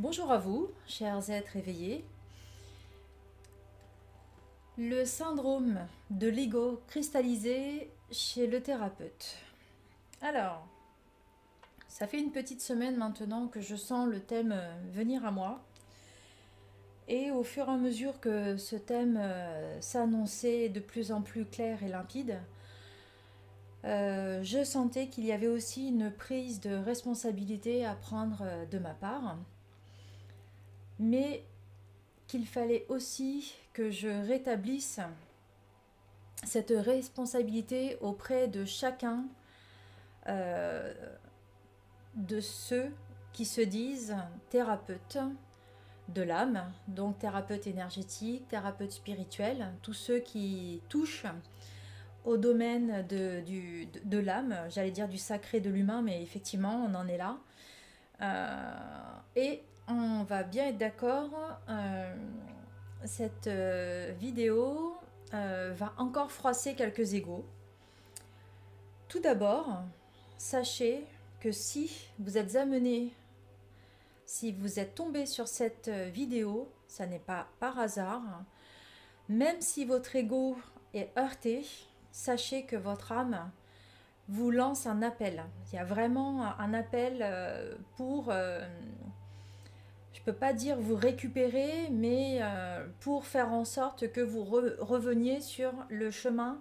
Bonjour à vous, chers êtres éveillés. Le syndrome de l'ego cristallisé chez le thérapeute. Alors, ça fait une petite semaine maintenant que je sens le thème euh, venir à moi. Et au fur et à mesure que ce thème euh, s'annonçait de plus en plus clair et limpide, euh, je sentais qu'il y avait aussi une prise de responsabilité à prendre de ma part, mais qu'il fallait aussi que je rétablisse cette responsabilité auprès de chacun de ceux qui se disent thérapeutes de l'âme, donc thérapeute énergétique, thérapeute spirituel, tous ceux qui touchent au domaine de, l'âme, j'allais dire du sacré de l'humain, mais effectivement, on en est là. Euh, et on va bien être d'accord, euh, cette euh, vidéo va encore froisser quelques égaux. Tout d'abord, sachez que si vous êtes amené, si vous êtes tombé sur cette euh, vidéo, ça n'est pas par hasard, même si votre ego est heurté, sachez que votre âme vous lance un appel. Il y a vraiment un appel euh, pour, euh, pas dire vous récupérer, mais pour faire en sorte que vous reveniez sur le chemin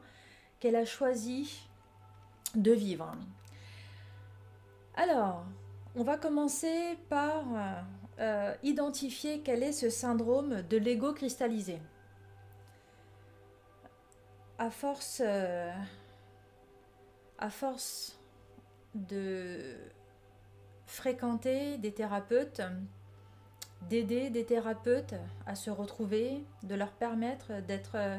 qu'elle a choisi de vivre. Alors, on va commencer par euh, identifier quel est ce syndrome de l'ego cristallisé. À force, euh, à force de fréquenter des thérapeutes, d'aider des thérapeutes à se retrouver, de leur permettre d'être euh,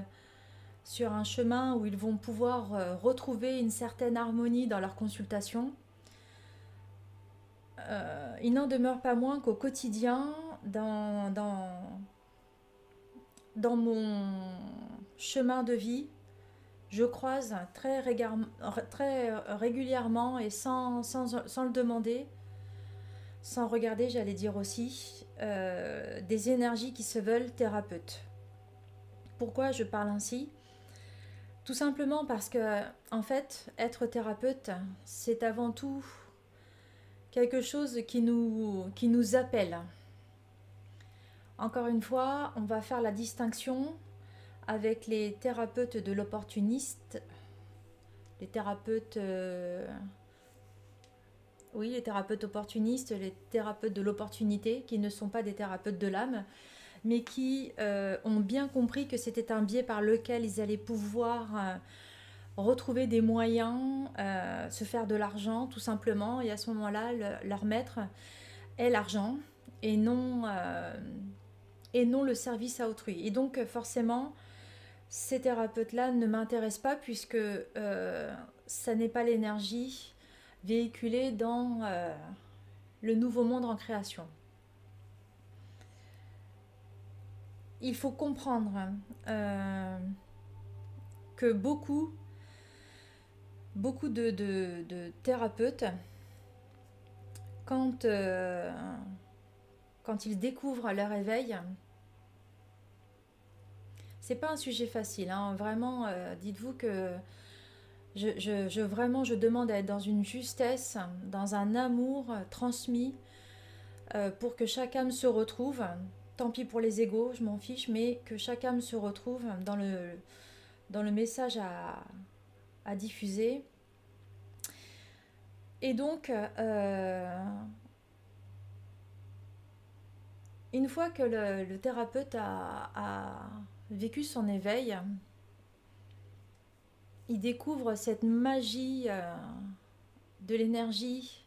sur un chemin où ils vont pouvoir retrouver une certaine harmonie dans leur consultation, euh, il n'en demeure pas moins qu'au quotidien, dans, dans, mon chemin de vie, je croise très, très régulièrement et sans, le demander, sans regarder, j'allais dire aussi, euh, des énergies qui se veulent thérapeutes. Pourquoi je parle ainsi? Tout simplement parce que, en fait, être thérapeute, c'est avant tout quelque chose qui nous, appelle. Encore une fois, on va faire la distinction avec les thérapeutes de l'opportuniste, les thérapeutes, euh, oui, les thérapeutes opportunistes, les thérapeutes de l'opportunité, qui ne sont pas des thérapeutes de l'âme, mais qui euh, ont bien compris que c'était un biais par lequel ils allaient pouvoir euh, retrouver des moyens, euh, se faire de l'argent tout simplement, et à ce moment-là, leur maître est l'argent et non, et non le service à autrui. Et donc forcément, ces thérapeutes-là ne m'intéressent pas puisque ça n'est pas l'énergie véhiculée dans le nouveau monde en création. Il faut comprendre que beaucoup beaucoup de, thérapeutes, quand, euh, quand ils découvrent leur éveil, c'est pas un sujet facile. Hein. Vraiment, euh, dites-vous que je, demande à être dans une justesse, dans un amour transmis euh, pour que chaque âme se retrouve. Tant pis pour les égaux, je m'en fiche, mais que chaque âme se retrouve dans le, message à, à diffuser. Et donc, euh, une fois que le, thérapeute a, vécu son éveil, il découvre cette magie euh, de l'énergie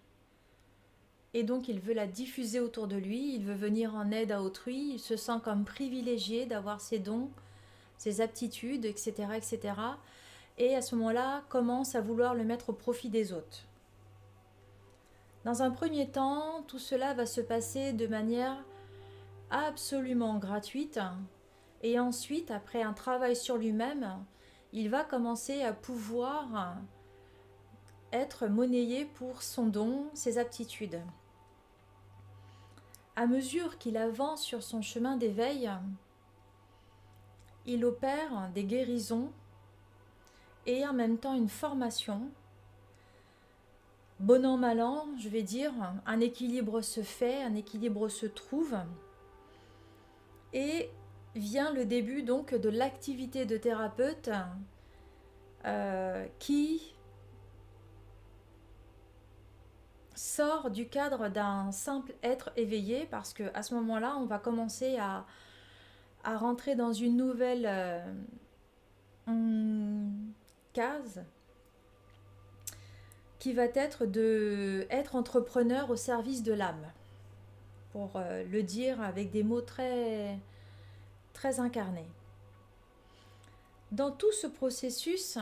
et donc il veut la diffuser autour de lui, il veut venir en aide à autrui, il se sent comme privilégié d'avoir ses dons, ses aptitudes, etc. etc et à ce moment-là commence à vouloir le mettre au profit des autres. Dans un premier temps, tout cela va se passer de manière absolument gratuite et ensuite, après un travail sur lui-même, il va commencer à pouvoir être monnayé pour son don, ses aptitudes. à mesure qu'il avance sur son chemin d'éveil, il opère des guérisons et en même temps une formation. Bon an, mal an, je vais dire, un équilibre se fait, un équilibre se trouve. Et vient le début donc de l'activité de thérapeute euh, qui sort du cadre d'un simple être éveillé parce que à ce moment-là, on va commencer à, à rentrer dans une nouvelle euh, case qui va être de être entrepreneur au service de l'âme. Pour euh, le dire avec des mots très très incarnés. Dans tout ce processus,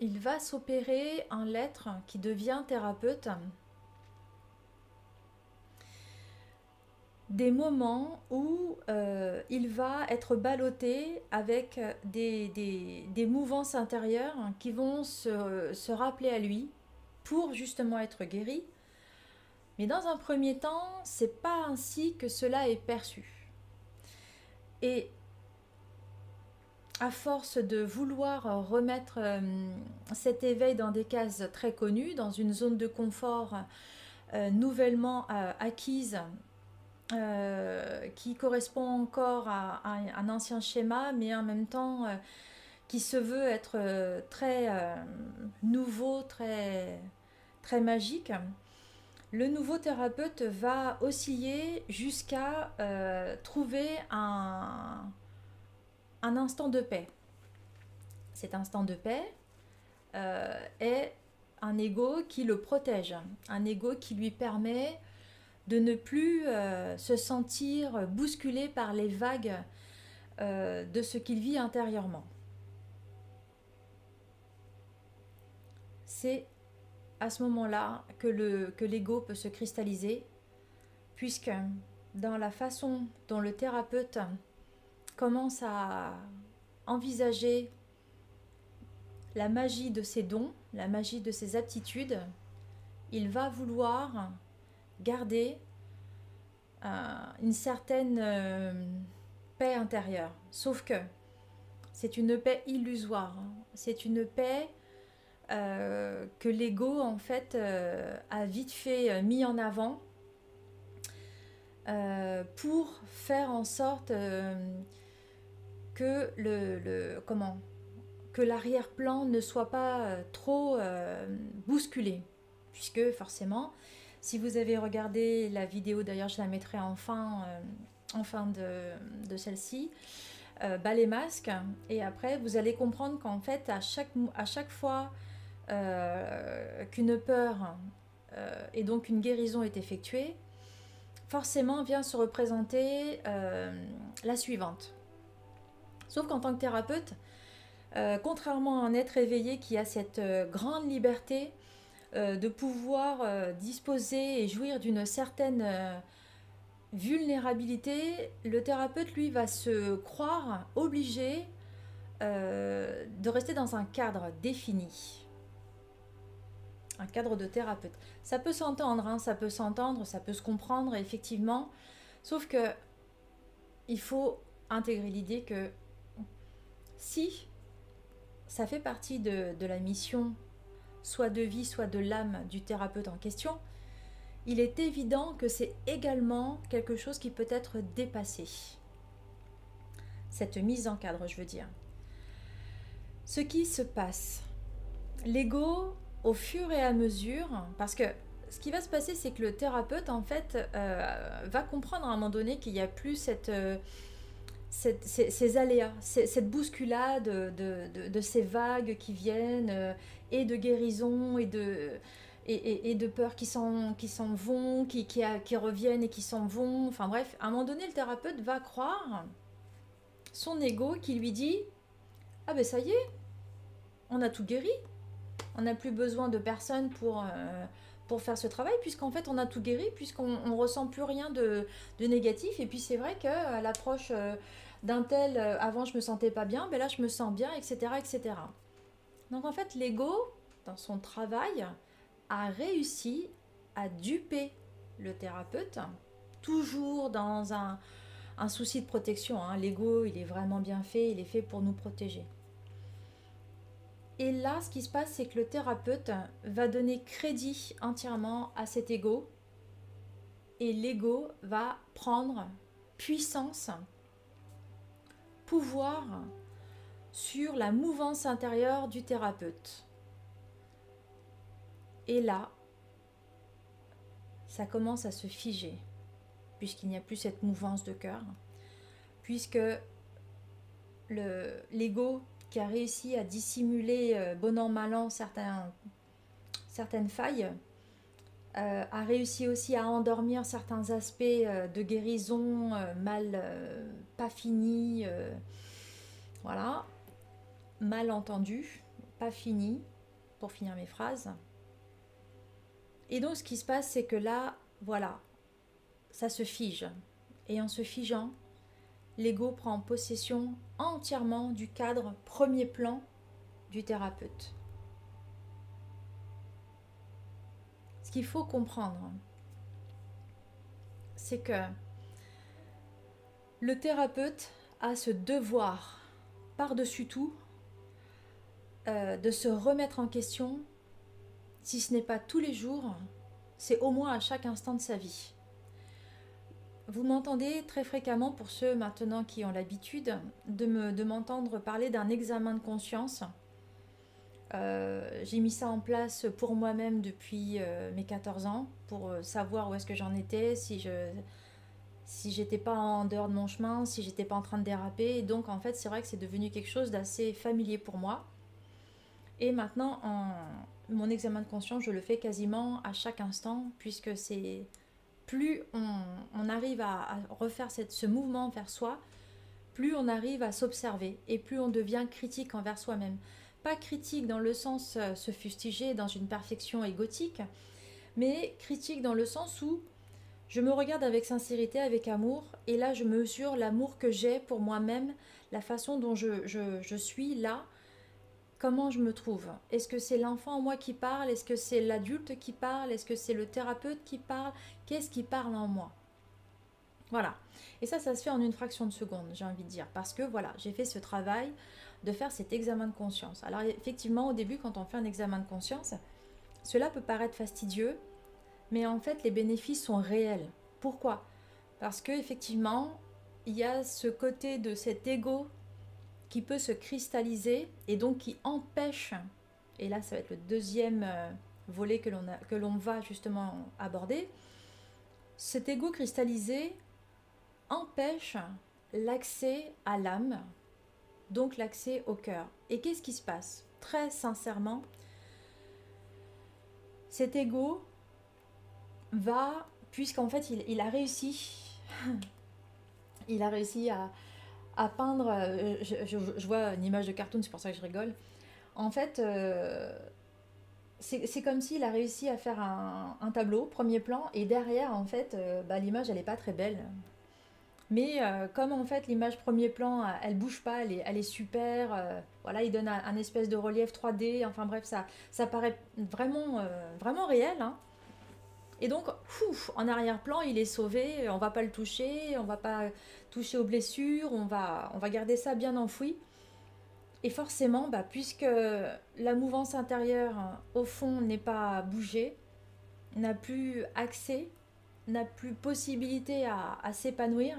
il va s'opérer un lettre qui devient thérapeute des moments où euh, il va être avec des, des, mouvances intérieures qui vont se, se, rappeler à lui pour justement être guéri. Mais dans un premier temps, c'est pas ainsi que cela est perçu. Et à force de vouloir remettre euh, cet éveil dans des cases très connues, dans une zone de confort euh, nouvellement euh, acquise euh, qui correspond encore à, un ancien schéma, mais en même temps euh, qui se veut être euh, très nouveau, très, très magique. Le nouveau thérapeute va osciller jusqu'à trouver un, un instant de paix. Cet instant de paix est un ego qui le protège, un ego qui lui permet de ne plus euh, se sentir bousculé par les vagues euh, de ce qu'il vit intérieurement. C'est à ce moment-là que l'ego peut se cristalliser, puisque dans la façon dont le thérapeute commence à envisager la magie de ses dons, la magie de ses aptitudes, il va vouloir garder euh, une certaine euh, paix intérieure. Sauf que c'est une paix illusoire. Hein. C'est une paix euh, que l'ego, en fait, a vite fait mis en avant pour faire en sorte que le, comment que l'arrière-plan ne soit pas trop bousculé puisque forcément si vous avez regardé la vidéo, d'ailleurs je la mettrai en fin, euh, fin de, celle-ci, euh, bas les masques, et après vous allez comprendre qu'en fait à chaque, à chaque fois euh, qu'une peur et donc une guérison est effectuée, forcément vient se représenter la suivante. Sauf qu'en tant que thérapeute, contrairement à un être éveillé qui a cette grande liberté euh, de pouvoir euh, disposer et jouir d'une certaine euh, vulnérabilité, le thérapeute, lui, va se croire obligé de rester dans un cadre défini. Un cadre de thérapeute. Ça peut s'entendre, hein, ça peut s'entendre, ça peut se comprendre, effectivement. Sauf que il faut intégrer l'idée que si ça fait partie de, la mission soit de vie, soit de l'âme du thérapeute en question, il est évident que c'est également quelque chose qui peut être dépassé. Cette mise en cadre, je veux dire. Ce qui se passe, l'ego, au fur et à mesure, parce que ce qui va se passer, c'est que le thérapeute, en fait, euh, va comprendre à un moment donné qu'il n'y a plus cette... Euh, ces, aléas, cette bousculade de, ces vagues qui viennent euh, et de guérison et de, et, de peur qui s'en, qui vont, qui, qui, qui, reviennent et qui s'en vont. Enfin bref, à un moment donné, le thérapeute va croire son ego qui lui dit Ah ben ça y est, on a tout guéri. On n'a plus besoin de personne pour, euh, pour faire ce travail, puisqu'en fait on a tout guéri, puisqu'on ressent plus rien de, négatif. Et puis c'est vrai qu'à l'approche euh, d'un tel, euh, avant je me sentais pas bien, ben là je me sens bien, etc. etc. Donc en fait l'ego, dans son travail, a réussi à duper le thérapeute toujours dans un, souci de protection. Hein. L'ego, il est vraiment bien fait, il est fait pour nous protéger. Et là, ce qui se passe, c'est que le thérapeute va donner crédit entièrement à cet ego. Et l'ego va prendre puissance, pouvoir sur la mouvance intérieure du thérapeute. Et là, ça commence à se figer, puisqu'il n'y a plus cette mouvance de cœur, puisque l'ego qui a réussi à dissimuler euh, bon an mal an certaines failles, euh, a réussi aussi à endormir certains aspects euh, de guérison mal pas finis, voilà, mal entendus, pas finis, pour finir mes phrases. Et donc ce qui se passe, c'est que là, voilà, ça se fige. Et en se figeant, l'ego prend possession entièrement du cadre premier plan du thérapeute. Ce qu'il faut comprendre, c'est que le thérapeute a ce devoir, par-dessus tout, euh, de se remettre en question si ce n'est pas tous les jours, c'est au moins à chaque instant de sa vie. Vous m'entendez très fréquemment, pour ceux maintenant qui ont l'habitude, de, me, de m'entendre parler d'un examen de conscience. Euh, j'ai mis ça en place pour moi-même depuis euh, mes 14 ans, pour euh, savoir où est-ce que j'en étais, si je j'étais pas en dehors de mon chemin, si j'étais pas en train de déraper. Et donc en fait c'est vrai que c'est devenu quelque chose d'assez familier pour moi. Et maintenant en, mon examen de conscience, je le fais quasiment à chaque instant, puisque c'est plus on, arrive à, refaire ce mouvement vers soi, plus on arrive à s'observer et plus on devient critique envers soi-même. Pas critique dans le sens euh, se fustiger dans une perfection égotique, mais critique dans le sens où je me regarde avec sincérité, avec amour, et là je mesure l'amour que j'ai pour moi-même, la façon dont je, je suis là, comment je me trouve? Est-ce que c'est l'enfant en moi qui parle? Est-ce que c'est l'adulte qui parle? Est-ce que c'est le thérapeute qui parle? Qu'est-ce qui parle en moi? Voilà. Et ça, ça se fait en une fraction de seconde, j'ai envie de dire. Parce que voilà, j'ai fait ce travail de faire cet examen de conscience. Alors effectivement, au début, quand on fait un examen de conscience, cela peut paraître fastidieux, mais en fait, les bénéfices sont réels. Pourquoi? Parce que effectivement, il y a ce côté de cet ego qui peut se cristalliser et donc qui empêche, et là ça va être le deuxième euh, volet que l'on, va justement aborder, cet ego cristallisé empêche l'accès à l'âme, donc l'accès au cœur. Et qu'est-ce qui se passe? Très sincèrement, cet ego va, puisqu'en fait il a réussi, il a réussi à, à peindre. Euh, je, vois une image de cartoon, c'est pour ça que je rigole. En fait, euh, c'est comme s'il a réussi à faire un, tableau, premier plan, et derrière, en fait, euh, bah, l'image, elle n'est pas très belle. Mais comme en fait l'image premier plan, elle bouge pas, elle est, super. voilà, il donne un, espèce de relief 3D. Enfin bref, ça, paraît vraiment, vraiment réel. Hein. Et donc, en arrière-plan, il est sauvé, on va pas le toucher, on va pas toucher aux blessures, on va, on va garder ça bien enfoui. Et forcément, bah, puisque la mouvance intérieure, au fond, n'est pas bougée, n'a plus accès, n'a plus possibilité à, à s'épanouir,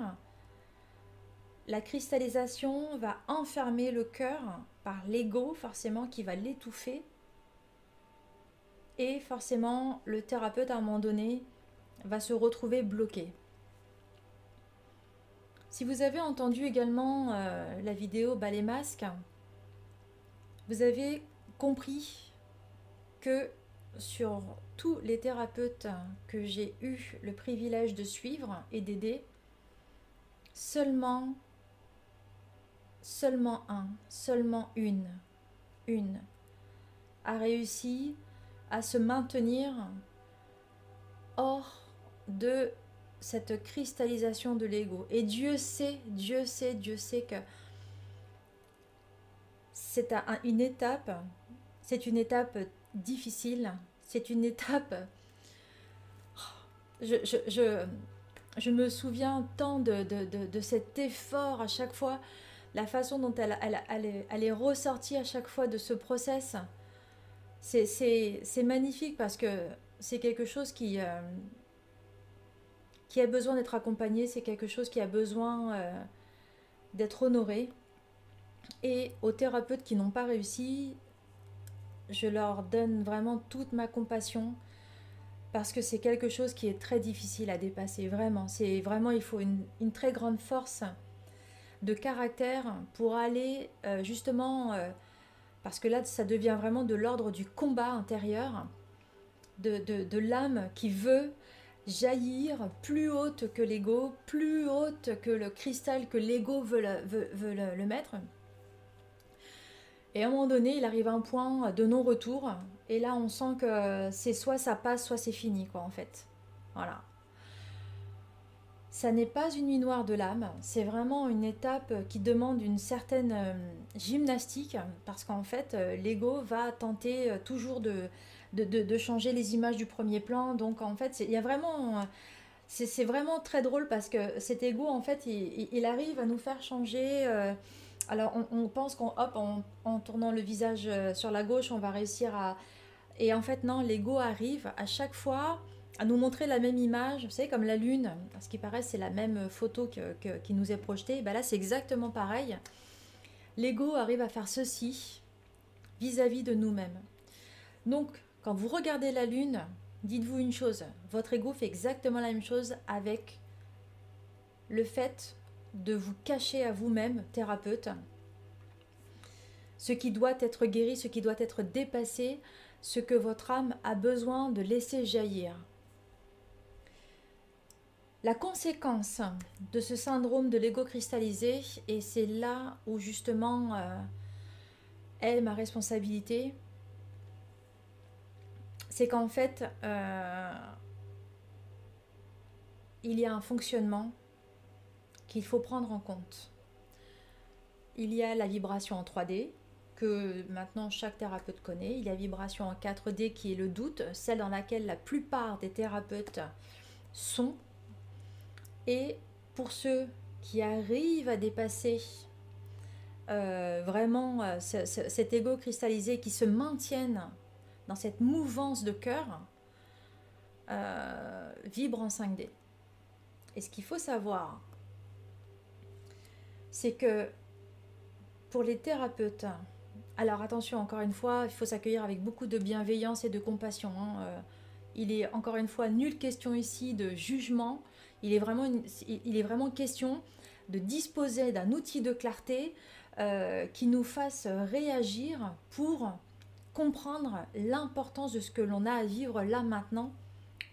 la cristallisation va enfermer le cœur par l'ego, forcément, qui va l'étouffer forcément, le thérapeute, à un moment donné, va se retrouver bloqué. Si vous avez entendu également euh, la vidéo Ballet Masque, vous avez compris que sur tous les thérapeutes que j'ai eu le privilège de suivre et d'aider, seulement, seulement un, seulement une, une a réussi à se maintenir hors de cette cristallisation de l'ego. Et Dieu sait, Dieu sait, Dieu sait que c'est une étape, c'est une étape difficile, c'est une étape... Je, je, je me souviens tant de, de, cet effort à chaque fois, la façon dont elle, elle, elle, est, ressortie à chaque fois de ce process. C'est magnifique parce que c'est quelque chose qui, euh, qui a besoin d'être accompagné, c'est quelque chose qui a besoin euh, d'être honoré. Et aux thérapeutes qui n'ont pas réussi, je leur donne vraiment toute ma compassion parce que c'est quelque chose qui est très difficile à dépasser, vraiment. C'est vraiment, il faut une, très grande force de caractère pour aller euh, justement, parce que là, ça devient vraiment de l'ordre du combat intérieur, de, l'âme qui veut jaillir plus haute que l'ego, plus haute que le cristal que l'ego veut, veut le mettre. Et à un moment donné, il arrive à un point de non-retour. Et là, on sent que c'est soit ça passe, soit c'est fini, quoi, en fait. Voilà. Ça n'est pas une nuit noire de l'âme, c'est vraiment une étape qui demande une certaine euh, gymnastique, parce qu'en fait, euh, l'ego va tenter euh, toujours de, de, changer les images du premier plan. Donc, en fait, il y a vraiment... C'est vraiment très drôle parce que cet ego, en fait, il, arrive à nous faire changer... Alors, on, pense qu'en en, tournant le visage sur la gauche, on va réussir à. Et en fait, non, l'ego arrive à chaque fois à nous montrer la même image, vous savez, comme la lune. Ce qui paraît, c'est la même photo qui nous est projetée. Ben là, c'est exactement pareil. L'ego arrive à faire ceci vis-à-vis de nous-mêmes. Donc, quand vous regardez la lune, dites-vous une chose votre ego fait exactement la même chose avec le fait de vous cacher à vous-même, thérapeute, ce qui doit être guéri, ce qui doit être dépassé, ce que votre âme a besoin de laisser jaillir. La conséquence de ce syndrome de l'ego cristallisé, et c'est là où justement euh, est ma responsabilité, c'est qu'en fait, euh, il y a un fonctionnement qu'il faut prendre en compte. Il y a la vibration en 3D, que maintenant chaque thérapeute connaît. Il y a la vibration en 4D qui est le doute, celle dans laquelle la plupart des thérapeutes sont. Et pour ceux qui arrivent à dépasser euh, vraiment euh, cet ego cristallisé, qui se maintiennent dans cette mouvance de cœur, euh, vibre en 5D. Et ce qu'il faut savoir, c'est que pour les thérapeutes, alors attention, encore une fois, il faut s'accueillir avec beaucoup de bienveillance et de compassion. Hein. Il est encore une fois nulle question ici de jugement. Il est vraiment, il est vraiment question de disposer d'un outil de clarté euh, qui nous fasse réagir pour comprendre l'importance de ce que l'on a à vivre là maintenant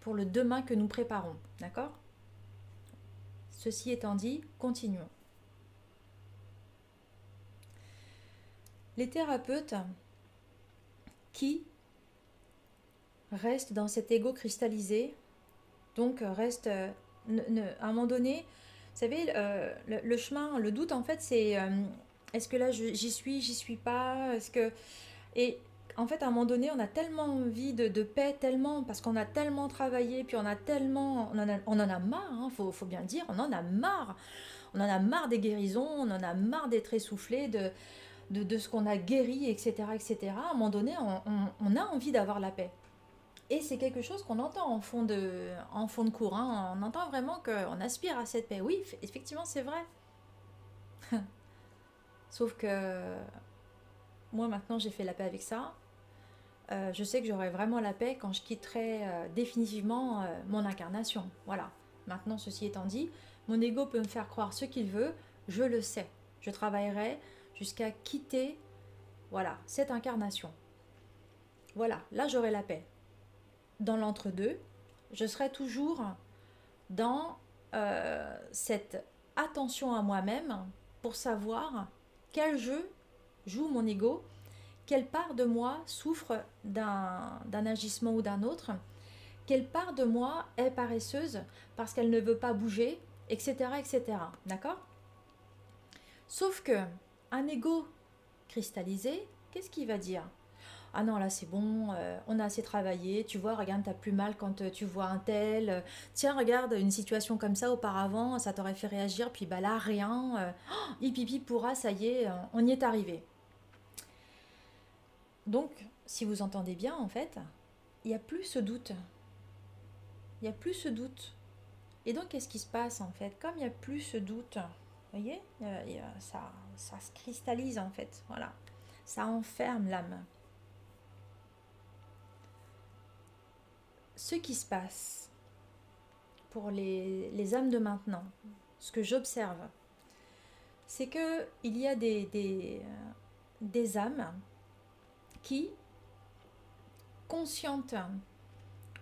pour le demain que nous préparons. D'accord? Ceci étant dit, continuons. les thérapeutes qui restent dans cet ego cristallisé, donc restent à un moment donné, vous savez, euh, le, chemin, le doute en fait, c'est euh, est-ce que là j'y suis, j'y suis pas, est-ce que et en fait, à un moment donné, on a tellement envie de, paix, tellement, parce qu'on a tellement travaillé, puis on a tellement, on en a, on en a marre, il hein, faut, faut, bien le dire, on en a marre. On en a marre des guérisons, on en a marre d'être essoufflé, de, de, ce qu'on a guéri, etc., etc., à un moment donné, on, a envie d'avoir la paix. Et c'est quelque chose qu'on entend en fond de, cours. Hein. On entend vraiment qu'on aspire à cette paix. Oui, effectivement, c'est vrai. Sauf que moi, maintenant, j'ai fait la paix avec ça. Euh, je sais que j'aurai vraiment la paix quand je quitterai euh, définitivement euh, mon incarnation. Voilà. Maintenant, ceci étant dit, mon ego peut me faire croire ce qu'il veut. Je le sais. Je travaillerai jusqu'à quitter voilà, cette incarnation. Voilà, là j'aurai la paix. Dans l'entre-deux, je serai toujours dans euh, cette attention à moi-même pour savoir quel jeu joue mon ego, quelle part de moi souffre d'un agissement ou d'un autre, quelle part de moi est paresseuse parce qu'elle ne veut pas bouger, etc. etc. D'accord? Sauf que un ego cristallisé, qu'est-ce qu'il va dire? Ah non là c'est bon, euh, on a assez travaillé, tu vois, regarde, t'as plus mal quand euh, tu vois un tel, tiens regarde une situation comme ça auparavant, ça t'aurait fait réagir, puis bah là rien, euh, oh, pourra, ça y est, on y est arrivé. Donc, si vous entendez bien en fait, il n'y a plus ce doute. Il n'y a plus ce doute. Et donc, qu'est-ce qui se passe en fait? Comme il n'y a plus ce doute, vous voyez, ça, ça se cristallise en fait, voilà. Ça enferme l'âme. Ce qui se passe pour les, âmes de maintenant, ce que j'observe, c'est que il y a des, euh, âmes qui, conscientes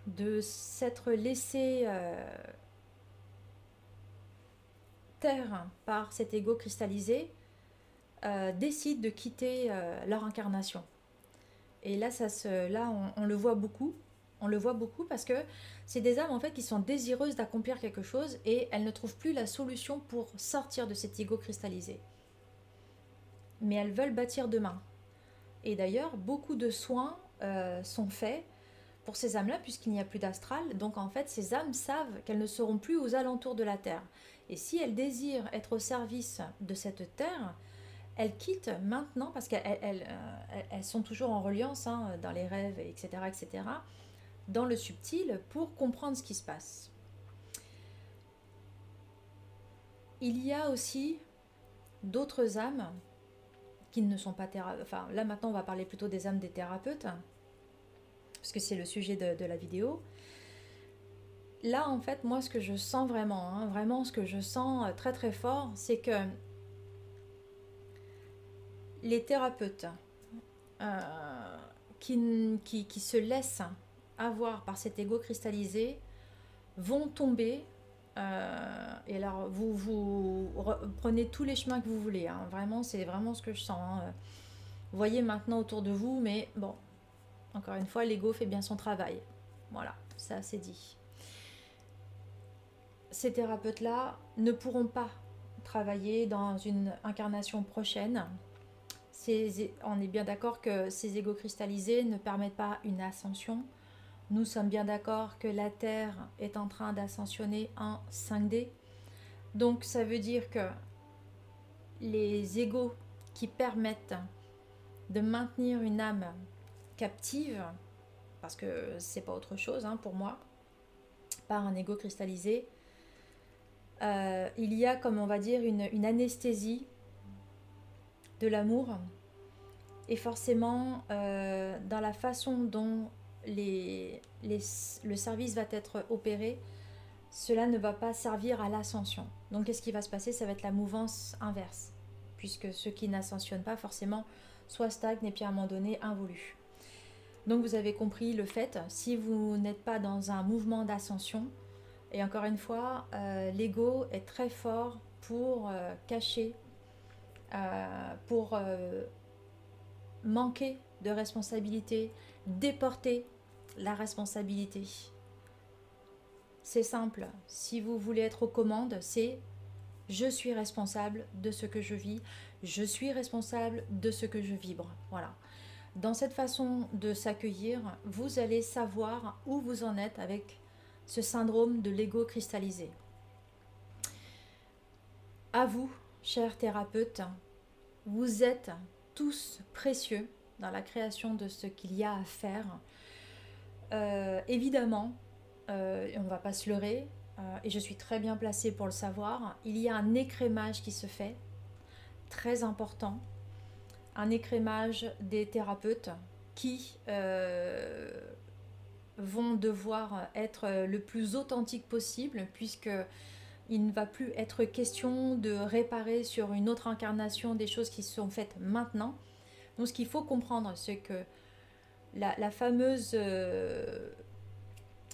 de s'être laissées euh, taire par cet ego cristallisé, euh, décident de quitter leur incarnation. Et là, ça se, là on, le voit beaucoup. On le voit beaucoup parce que c'est des âmes en fait qui sont désireuses d'accomplir quelque chose et elles ne trouvent plus la solution pour sortir de cet ego cristallisé. Mais elles veulent bâtir demain. Et d'ailleurs, beaucoup de soins euh, sont faits pour ces âmes-là puisqu'il n'y a plus d'astral. Donc en fait, ces âmes savent qu'elles ne seront plus aux alentours de la Terre. Et si elles désirent être au service de cette Terre, elles quittent maintenant, parce qu'elles euh, sont toujours en reliance hein, dans les rêves, etc., etc., dans le subtil pour comprendre ce qui se passe. Il y a aussi d'autres âmes qui ne sont pas thérapeutes. Enfin, là maintenant, on va parler plutôt des âmes des thérapeutes, parce que c'est le sujet de, la vidéo. Là, en fait, moi, ce que je sens vraiment, hein, vraiment ce que je sens très très fort, c'est que les thérapeutes euh, qui, qui, se laissent avoir par cet ego cristallisé vont tomber. Euh, et alors, vous, prenez tous les chemins que vous voulez. Hein. Vraiment, c'est vraiment ce que je sens. Hein. Voyez maintenant autour de vous, mais bon, encore une fois, l'ego fait bien son travail. Voilà, ça c'est dit. Ces thérapeutes-là ne pourront pas travailler dans une incarnation prochaine on est bien d'accord que ces égaux cristallisés ne permettent pas une ascension. Nous sommes bien d'accord que la Terre est en train d'ascensionner en 5D. Donc ça veut dire que les égaux qui permettent de maintenir une âme captive, parce que c'est pas autre chose hein, pour moi, par un ego cristallisé, euh, il y a comme on va dire une anesthésie de l'amour et forcément, euh, dans la façon dont le service va être opéré, cela ne va pas servir à l'ascension. Donc qu'est-ce qui va se passer? Ça va être la mouvance inverse, puisque ceux qui n'ascensionnent pas forcément soit stagnent et puis à un moment donné involuent. Donc vous avez compris le fait, si vous n'êtes pas dans un mouvement d'ascension, et encore une fois, euh, l'ego est très fort pour euh, cacher, pour manquer de responsabilité, déporter la responsabilité. C'est simple, si vous voulez être aux commandes, c'est je suis responsable de ce que je vis, je suis responsable de ce que je vibre. Voilà. Dans cette façon de s'accueillir, vous allez savoir où vous en êtes avec ce syndrome de l'ego cristallisé. À vous, chers thérapeutes, vous êtes tous précieux dans la création de ce qu'il y a à faire. Euh, évidemment, euh, on ne va pas se leurrer, euh, et je suis très bien placée pour le savoir, il y a un écrémage qui se fait, très important, un écrémage des thérapeutes qui vont devoir être le plus authentique possible, puisque il ne va plus être question de réparer sur une autre incarnation des choses qui sont faites maintenant. Donc ce qu'il faut comprendre, c'est que la, fameuse euh,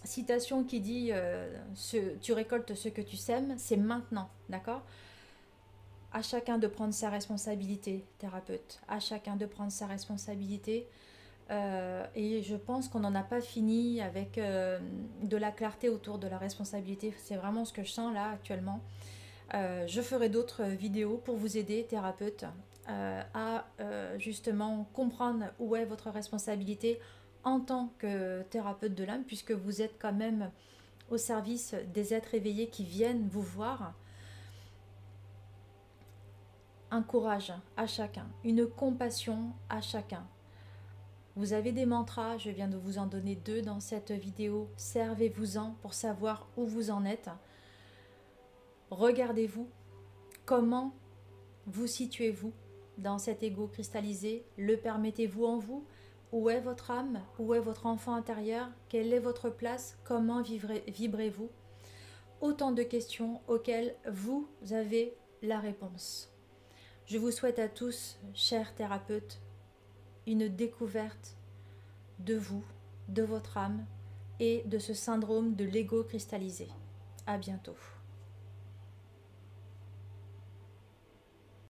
citation qui dit euh, Tu récoltes ce que tu sèmes, c'est maintenant, d'accord? À chacun de prendre sa responsabilité, thérapeute, à chacun de prendre sa responsabilité. Euh, et je pense qu'on n'en a pas fini avec de la clarté autour de la responsabilité. C'est vraiment ce que je sens là actuellement. Je ferai d'autres vidéos pour vous aider, thérapeute, euh, à euh, justement comprendre où est votre responsabilité en tant que thérapeute de l'âme, puisque vous êtes quand même au service des êtres éveillés qui viennent vous voir. Un courage à chacun, une compassion à chacun. Vous avez des mantras, je viens de vous en donner deux dans cette vidéo. Servez-vous-en pour savoir où vous en êtes. Regardez-vous. Comment vous situez-vous dans cet ego cristallisé Le permettez-vous en vous? Où est votre âme? Où est votre enfant intérieur? Quelle est votre place? Comment vibrez-vous? Autant de questions auxquelles vous avez la réponse. Je vous souhaite à tous, chers thérapeutes, une découverte de vous, de votre âme et de ce syndrome de l'ego cristallisé. À bientôt.